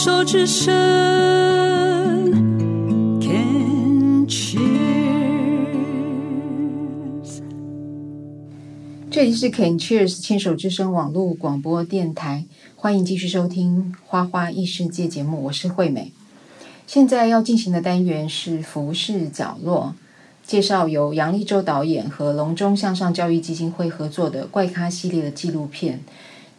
手之声，Can cheers。这里是 Can Cheers 牵手之声网络广播电台，欢迎继续收听《花花异世界》节目，我是惠美。现在要进行的单元是服饰角落，介绍由杨力州导演和隆中向上教育基金会合作的怪咖系列的纪录片。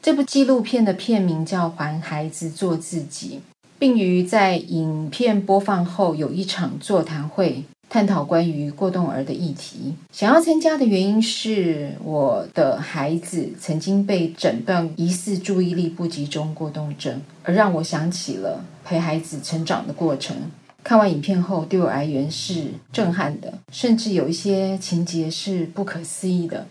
这部纪录片的片名叫《还孩子做自己》，并于在影片播放后有一场座谈会，探讨关于过动儿的议题。想要参加的原因是，我的孩子曾经被诊断疑似注意力不集中过动症，而让我想起了陪孩子成长的过程。看完影片后，对我而言是震撼的，甚至有一些情节是不可思议的。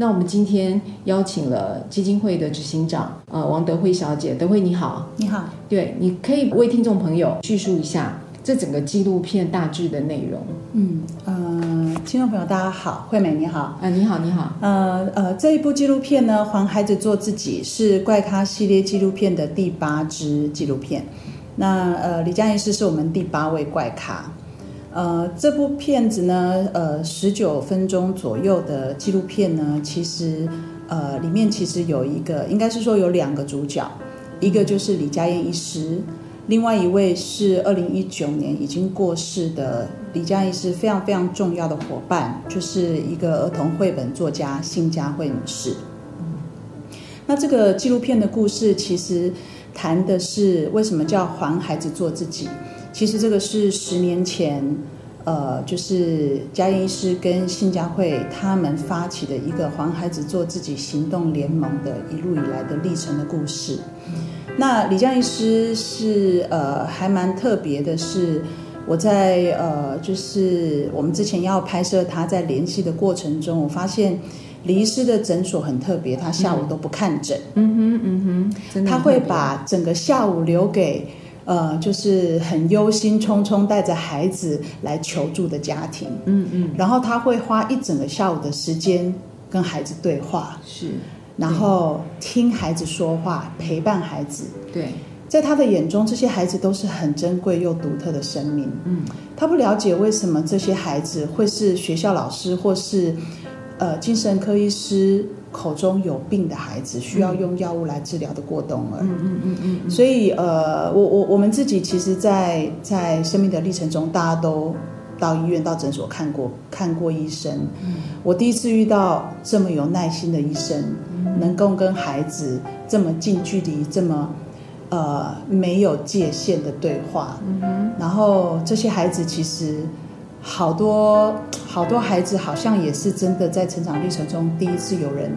那我们今天邀请了基金会的执行长，呃，王德慧小姐。德慧你好，你好。对，你可以为听众朋友叙述一下这整个纪录片大致的内容。嗯呃，听众朋友大家好，惠美你好。啊、呃，你好你好。呃呃，这一部纪录片呢，《还孩子做自己》是怪咖系列纪录片的第八支纪录片。那呃，李佳医师是我们第八位怪咖。呃，这部片子呢，呃，十九分钟左右的纪录片呢，其实，呃，里面其实有一个，应该是说有两个主角，一个就是李佳燕医师，另外一位是二零一九年已经过世的李佳医师非常非常重要的伙伴，就是一个儿童绘本作家辛佳慧女士。那这个纪录片的故事其实谈的是为什么叫还孩子做自己。其实这个是十年前，呃，就是嘉燕医师跟信佳慧他们发起的一个“还孩子做自己”行动联盟的一路以来的历程的故事。那李佳医师是呃还蛮特别的是，我在呃就是我们之前要拍摄他在联系的过程中，我发现李医师的诊所很特别，他下午都不看诊，嗯哼嗯哼，他会把整个下午留给。呃，就是很忧心忡忡带着孩子来求助的家庭，嗯嗯，然后他会花一整个下午的时间跟孩子对话，是，然后听孩子说话，陪伴孩子，对，在他的眼中，这些孩子都是很珍贵又独特的生命，嗯，他不了解为什么这些孩子会是学校老师或是呃精神科医师。口中有病的孩子需要用药物来治疗的过动儿，嗯嗯嗯嗯，所以呃，我我我们自己其实在，在在生命的历程中，大家都到医院、到诊所看过看过医生。嗯，我第一次遇到这么有耐心的医生，嗯，能够跟孩子这么近距离、这么呃没有界限的对话。嗯，然后这些孩子其实。好多好多孩子好像也是真的在成长历程中第一次有人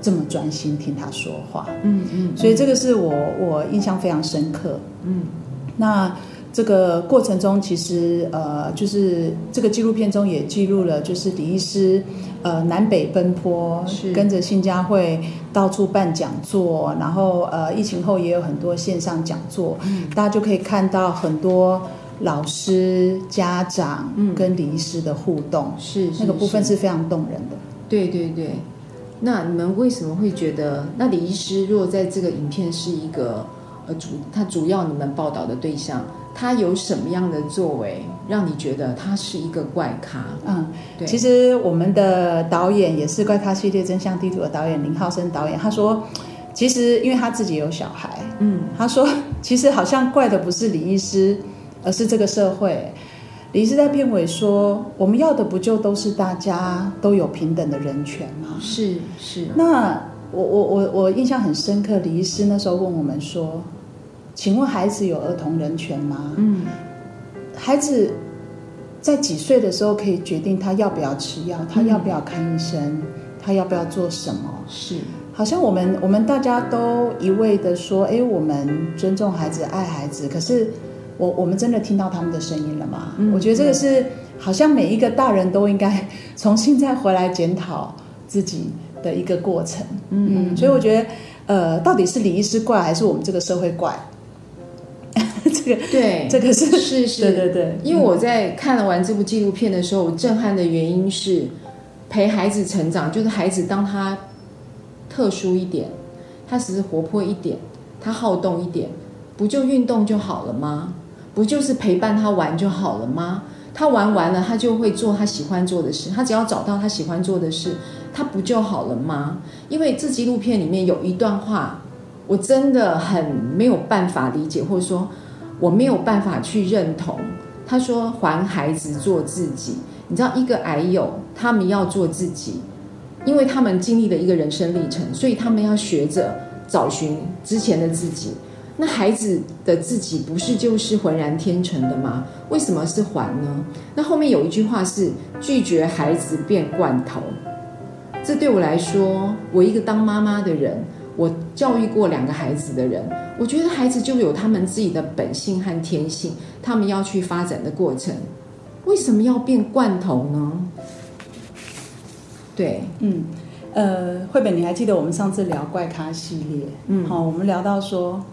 这么专心听他说话，嗯嗯，所以这个是我我印象非常深刻，嗯，那这个过程中其实呃就是这个纪录片中也记录了，就是李医师呃南北奔波，跟着辛佳慧到处办讲座，然后呃疫情后也有很多线上讲座，嗯，大家就可以看到很多。老师、家长跟李医师的互动，嗯、是，是那个部分是非常动人的。对对对，那你们为什么会觉得，那李医师如果在这个影片是一个呃主，他主要你们报道的对象，他有什么样的作为，让你觉得他是一个怪咖？嗯，对。其实我们的导演也是怪咖系列真相地图的导演林浩生导演，他说，其实因为他自己有小孩，嗯，他说其实好像怪的不是李医师。而是这个社会，李医师在片尾说：“我们要的不就都是大家都有平等的人权吗？”是是。那我我我我印象很深刻，李医师那时候问我们说：“请问孩子有儿童人权吗？”嗯，孩子在几岁的时候可以决定他要不要吃药，他要不要看医生，嗯、他要不要做什么？是。好像我们我们大家都一味的说：“哎，我们尊重孩子，爱孩子。”可是。我我们真的听到他们的声音了吗？嗯，我觉得这个是好像每一个大人都应该从现在回来检讨自己的一个过程。嗯，嗯，所以我觉得，呃，到底是李医师怪还是我们这个社会怪？这个对，这个是是是，对对对。因为我在看了完这部纪录片的时候，我震撼的原因是陪孩子成长，就是孩子当他特殊一点，他只是活泼一点，他好动一点。不就运动就好了吗？不就是陪伴他玩就好了吗？他玩完了，他就会做他喜欢做的事。他只要找到他喜欢做的事，他不就好了吗？因为这纪录片里面有一段话，我真的很没有办法理解，或者说我没有办法去认同。他说：“还孩子做自己。”你知道，一个矮友他们要做自己，因为他们经历了一个人生历程，所以他们要学着找寻之前的自己。那孩子的自己不是就是浑然天成的吗？为什么是还呢？那后面有一句话是拒绝孩子变罐头。这对我来说，我一个当妈妈的人，我教育过两个孩子的人，我觉得孩子就有他们自己的本性和天性，他们要去发展的过程。为什么要变罐头呢？对，嗯，呃，绘本，你还记得我们上次聊怪咖系列？嗯，好，我们聊到说，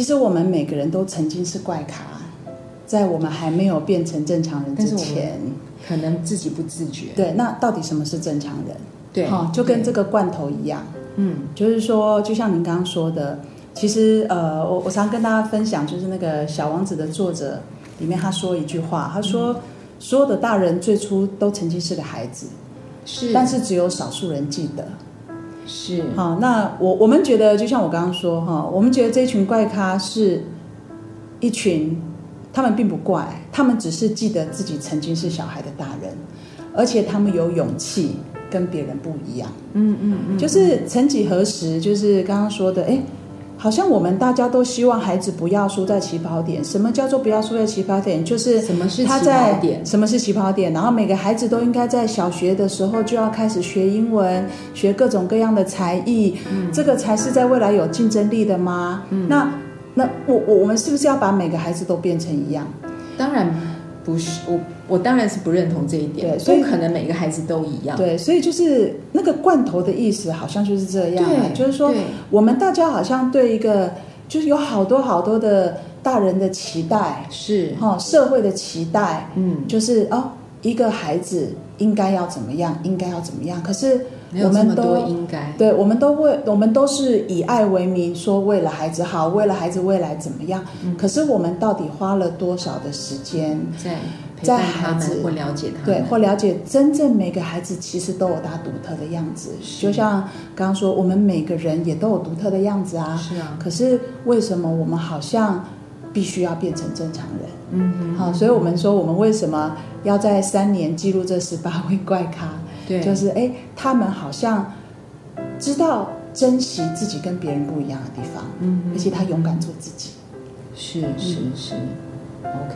其实我们每个人都曾经是怪咖，在我们还没有变成正常人之前，可能自己不自觉。对，那到底什么是正常人？对，好，就跟这个罐头一样。嗯，就是说，就像您刚刚说的，其实呃，我我常跟大家分享，就是那个《小王子》的作者。里面他说一句话，他说：“所有的大人最初都曾经是个孩子，是，但是只有少数人记得。”是。好，那我我们觉得，就像我刚刚说哈，我们觉得这群怪咖是一群，他们并不怪，他们只是记得自己曾经是小孩的大人，而且他们有勇气跟别人不一样。嗯嗯嗯，就是曾几何时，就是刚刚说的，哎。好像我们大家都希望孩子不要输在起跑点。什么叫做不要输在起跑点？就是什么是他在什么是起跑点？然后每个孩子都应该在小学的时候就要开始学英文，学各种各样的才艺。嗯，这个才是在未来有竞争力的吗？嗯，那那我我我们是不是要把每个孩子都变成一样？当然。不是我，我当然是不认同这一点。对，所以可能每个孩子都一样。对，所以就是那个罐头的意思，好像就是这样。对，就是说我们大家好像对一个，就是有好多好多的大人的期待，是哈，社会的期待，嗯，就是哦，一个孩子应该要怎么样，应该要怎么样，可是。我们都应该，对，我们都为我们都是以爱为名，说为了孩子好，为了孩子未来怎么样？嗯、可是我们到底花了多少的时间在在孩子或了解他对，或了解真正每个孩子其实都有他独特的样子。就像刚刚说，我们每个人也都有独特的样子啊。是啊。可是为什么我们好像必须要变成正常人？嗯嗯。好，所以我们说，我们为什么要在三年记录这十八位怪咖？对，就是哎，他们好像知道珍惜自己跟别人不一样的地方，嗯，而且他勇敢做自己，是是是，OK。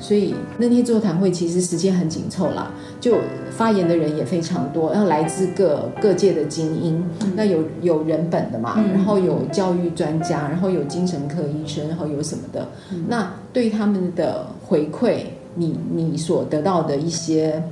所以那天座谈会其实时间很紧凑啦，就发言的人也非常多，然后来自各各界的精英，嗯、那有有人本的嘛，嗯、然后有教育专家，然后有精神科医生，然后有什么的，嗯、那对他们的回馈，你你所得到的一些。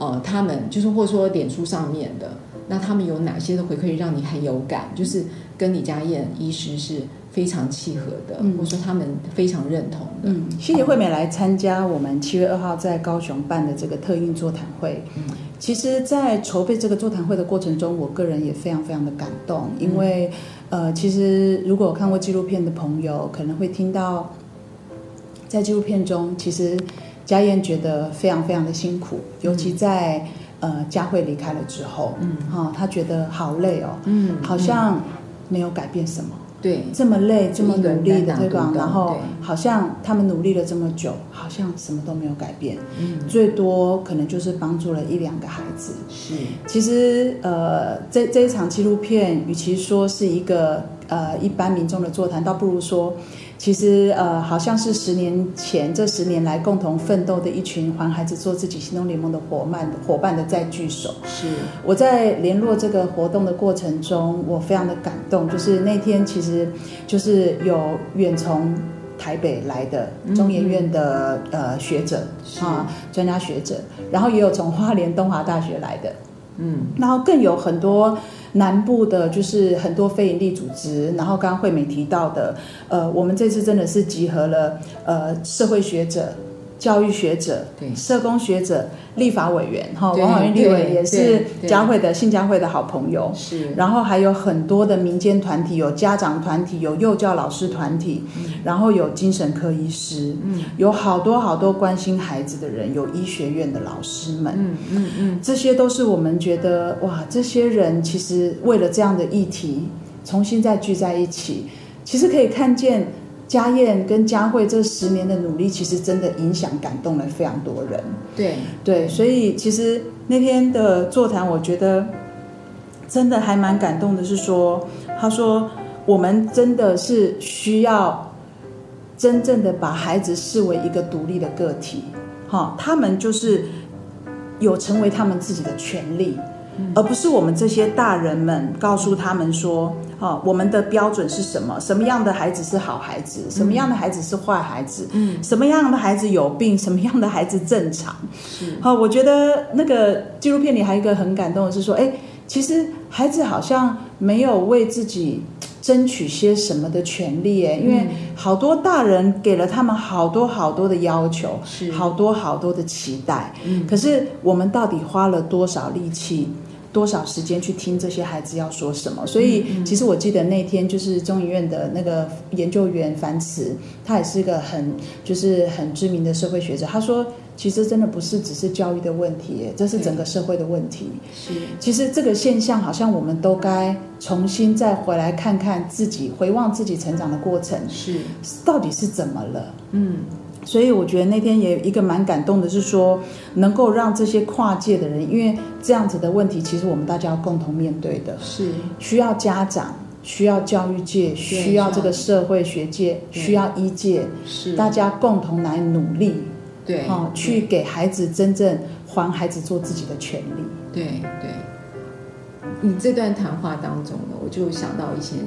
呃，他们就是或者说脸书上面的，那他们有哪些的回馈让你很有感？就是跟李佳燕医师是非常契合的，嗯、或者说他们非常认同的。嗯，谢谢惠美来参加我们七月二号在高雄办的这个特运座谈会。嗯，其实，在筹备这个座谈会的过程中，我个人也非常非常的感动，因为、嗯、呃，其实如果有看过纪录片的朋友，可能会听到，在纪录片中，其实。佳燕觉得非常非常的辛苦，尤其在呃佳慧离开了之后，嗯，哈，她觉得好累哦，嗯，好像没有改变什么，对，这么累，这么努力的，对吧？然后好像他们努力了这么久，好像什么都没有改变，嗯，最多可能就是帮助了一两个孩子。是，其实呃，这这一场纪录片，与其说是一个呃一般民众的座谈，倒不如说。其实，呃，好像是十年前，这十年来共同奋斗的一群“还孩子做自己”行动联盟的伙伴伙伴的再聚首。是我在联络这个活动的过程中，我非常的感动。就是那天，其实就是有远从台北来的中研院的、嗯、呃学者啊，专家学者，然后也有从花莲东华大学来的，嗯，然后更有很多。南部的，就是很多非营利组织，然后刚刚惠美提到的，呃，我们这次真的是集合了呃社会学者、教育学者、对。社工学者、立法委员，哈，王婉玉立委也是对。佳慧的信佳慧的好朋友，是，然后还有很多的民间团体，有家长团体，有幼教老师团体，嗯。然后有精神科医师，嗯。有好多好多关心孩子的人，有医学院的老师们，嗯嗯嗯，这些都是我们觉得哇，这些人其实为了这样的议题重新再聚在一起，其实可以看见佳燕跟佳慧这十年的努力，其实真的影响感动了非常多人。对对，所以其实那天的座谈，我觉得真的还蛮感动的，是说他说我们真的是需要真正的把孩子视为一个独立的个体，哈，他们就是有成为他们自己的权利。而不是我们这些大人们告诉他们说，哦，我们的标准是什么？什么样的孩子是好孩子？什么样的孩子是坏孩子？嗯，什么样的孩子有病？什么样的孩子正常？是，好，我觉得那个纪录片里还有一个很感动的是说，哎，其实孩子好像没有为自己争取些什么的权利，哎，因为好多大人给了他们好多好多的要求，是好多好多的期待，嗯可是我们到底花了多少力气？多少时间去听这些孩子要说什么？所以，其实我记得那天就是中研院的那个研究员樊慈，他也是一个很就是很知名的社会学者。他说，其实真的不是只是教育的问题，这是整个社会的问题。是，其实这个现象好像我们都该重新再回来看看自己，回望自己成长的过程，是，到底是怎么了？嗯。所以我觉得那天也有一个蛮感动的，是说能够让这些跨界的人，因为这样子的问题，其实我们大家要共同面对的，是需要家长，需要教育界，需要这个社会学界，需要医界，是大家共同来努力，对，哈，去给孩子真正还孩子做自己的权利。对对。你这段谈话当中呢，我就想到以前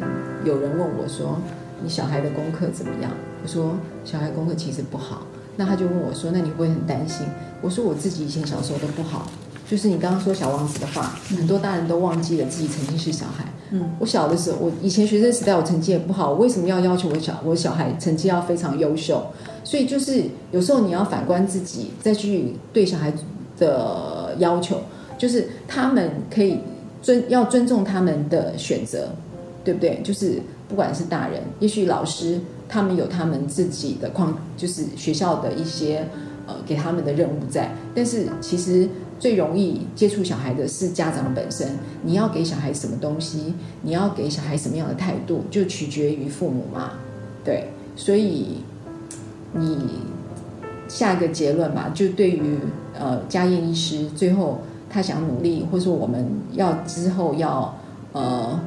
有人问我说：“你小孩的功课怎么样？”我说：“小孩功课其实不好。”那他就问我说：“那你会不会很担心？”我说：“我自己以前小时候都不好，就是你刚刚说小王子的话，很多大人都忘记了自己曾经是小孩。嗯，我小的时候，我以前学生时代我成绩也不好，我为什么要要求我小我小孩成绩要非常优秀？所以就是有时候你要反观自己，再去对小孩的要求，就是他们可以。尊要尊重他们的选择，对不对？就是不管是大人，也许老师他们有他们自己的框，就是学校的一些呃给他们的任务在。但是其实最容易接触小孩的是家长本身。你要给小孩什么东西，你要给小孩什么样的态度，就取决于父母嘛。对，所以你下一个结论吧，就对于呃家燕医师最后。他想努力，或者说我们要之后要呃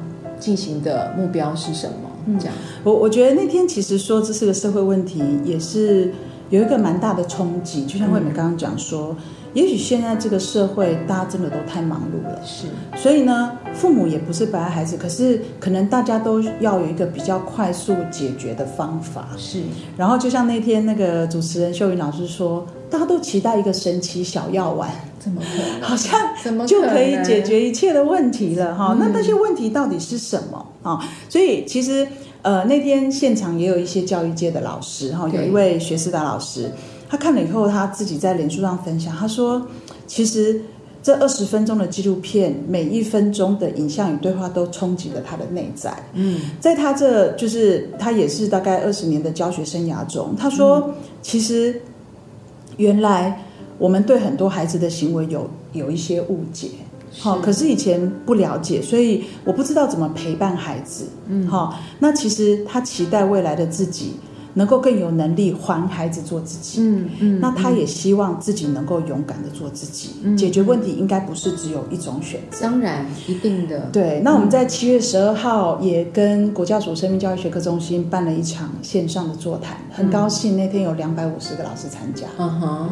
进行的目标是什么？这样，我我觉得那天其实说这是个社会问题，也是有一个蛮大的冲击。就像惠美刚刚讲说，嗯、也许现在这个社会大家真的都太忙碌了，是，所以呢，父母也不是不爱孩子，可是可能大家都要有一个比较快速解决的方法。是，然后就像那天那个主持人秀云老师说，大家都期待一个神奇小药丸。怎么可能？好像就可以解决一切的问题了哈。那那些问题到底是什么啊？所以其实呃那天现场也有一些教育界的老师哈，有一位学思达老师，他看了以后他自己在脸书上分享，他说其实这二十分钟的纪录片，每一分钟的影像与对话都冲击了他的内在。嗯，在他这就是他也是大概二十年的教学生涯中，他说其实原来。我们对很多孩子的行为有有一些误解，好，可是以前不了解，所以我不知道怎么陪伴孩子，嗯，好，那其实他期待未来的自己能够更有能力还孩子做自己，嗯嗯，那他也希望自己能够勇敢的做自己，解决问题应该不是只有一种选择，当然一定的，对。那我们在七月十二号也跟国教署生命教育学科中心办了一场线上的座谈，很高兴那天有两百五十个老师参加，嗯哼。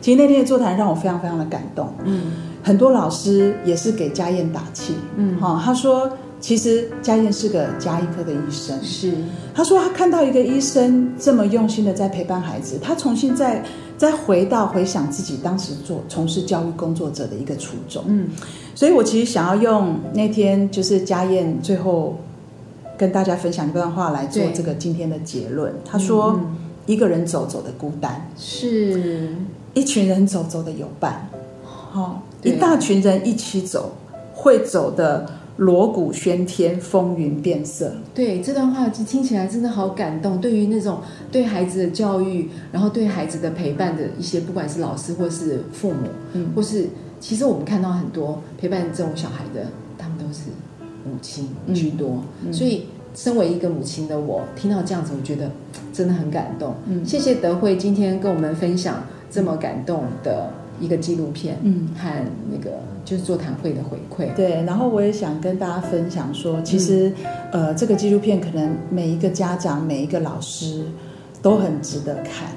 其实那天的座谈让我非常非常的感动，嗯，很多老师也是给家燕打气，嗯，哈，他说其实嘉燕是个家医科的医生，是，他说他看到一个医生这么用心的在陪伴孩子，他重新再再回到回想自己当时做从事教育工作者的一个初衷，嗯，所以我其实想要用那天就是嘉燕最后跟大家分享一段话来做这个今天的结论，他说。一个人走走的孤单，是。一群人走走的有伴，哦，一大群人一起走，会走的锣鼓喧天，风云变色。对，这段话就听起来真的好感动。对于那种对孩子的教育，然后对孩子的陪伴的一些，不管是老师或是父母，嗯或是其实我们看到很多陪伴这种小孩的，他们都是母亲居多，嗯嗯所以。身为一个母亲的我，听到这样子，我觉得真的很感动。嗯，谢谢德惠今天跟我们分享这么感动的一个纪录片，嗯，和那个就是座谈会的回馈。对，然后我也想跟大家分享说，其实，嗯、呃，这个纪录片可能每一个家长、每一个老师都很值得看。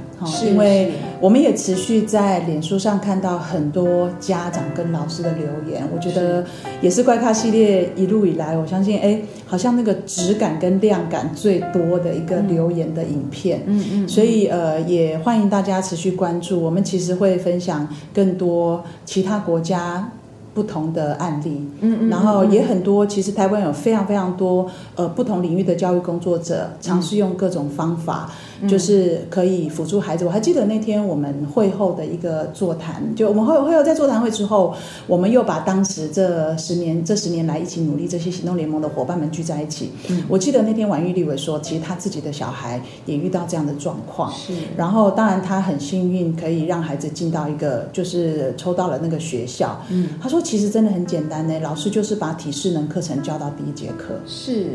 因为我们也持续在脸书上看到很多家长跟老师的留言，我觉得也是怪咖系列一路以来，我相信哎，好像那个质感跟量感最多的一个留言的影片，嗯嗯，所以呃也欢迎大家持续关注，我们其实会分享更多其他国家不同的案例，嗯嗯，然后也很多，其实台湾有非常非常多呃不同领域的教育工作者，尝试用各种方法。就是可以辅助孩子。我还记得那天我们会后的一个座谈，就我们会会后在座谈会之后，我们又把当时这十年这十年来一起努力这些行动联盟的伙伴们聚在一起。嗯，我记得那天婉玉立伟说，其实他自己的小孩也遇到这样的状况。是，然后当然他很幸运可以让孩子进到一个就是抽到了那个学校。嗯，他说其实真的很简单呢，老师就是把体适能课程教到第一节课。是。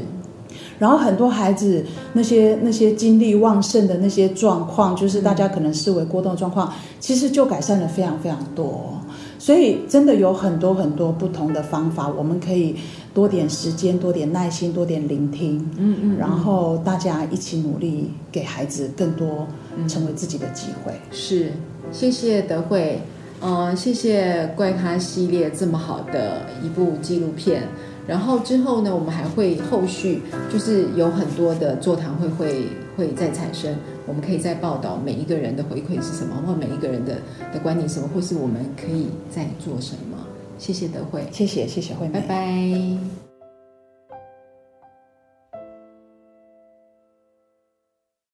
然后很多孩子那些那些精力旺盛的那些状况，就是大家可能视为过动的状况，其实就改善了非常非常多。所以真的有很多很多不同的方法，我们可以多点时间、多点耐心、多点聆听，嗯嗯，然后大家一起努力，给孩子更多成为自己的机会。是，谢谢德惠，嗯，谢谢怪咖系列这么好的一部纪录片。然后之后呢，我们还会后续就是有很多的座谈会会会再产生，我们可以再报道每一个人的回馈是什么，或每一个人的的观点是什么，或是我们可以再做什么。谢谢德惠，谢谢谢谢惠美，拜拜。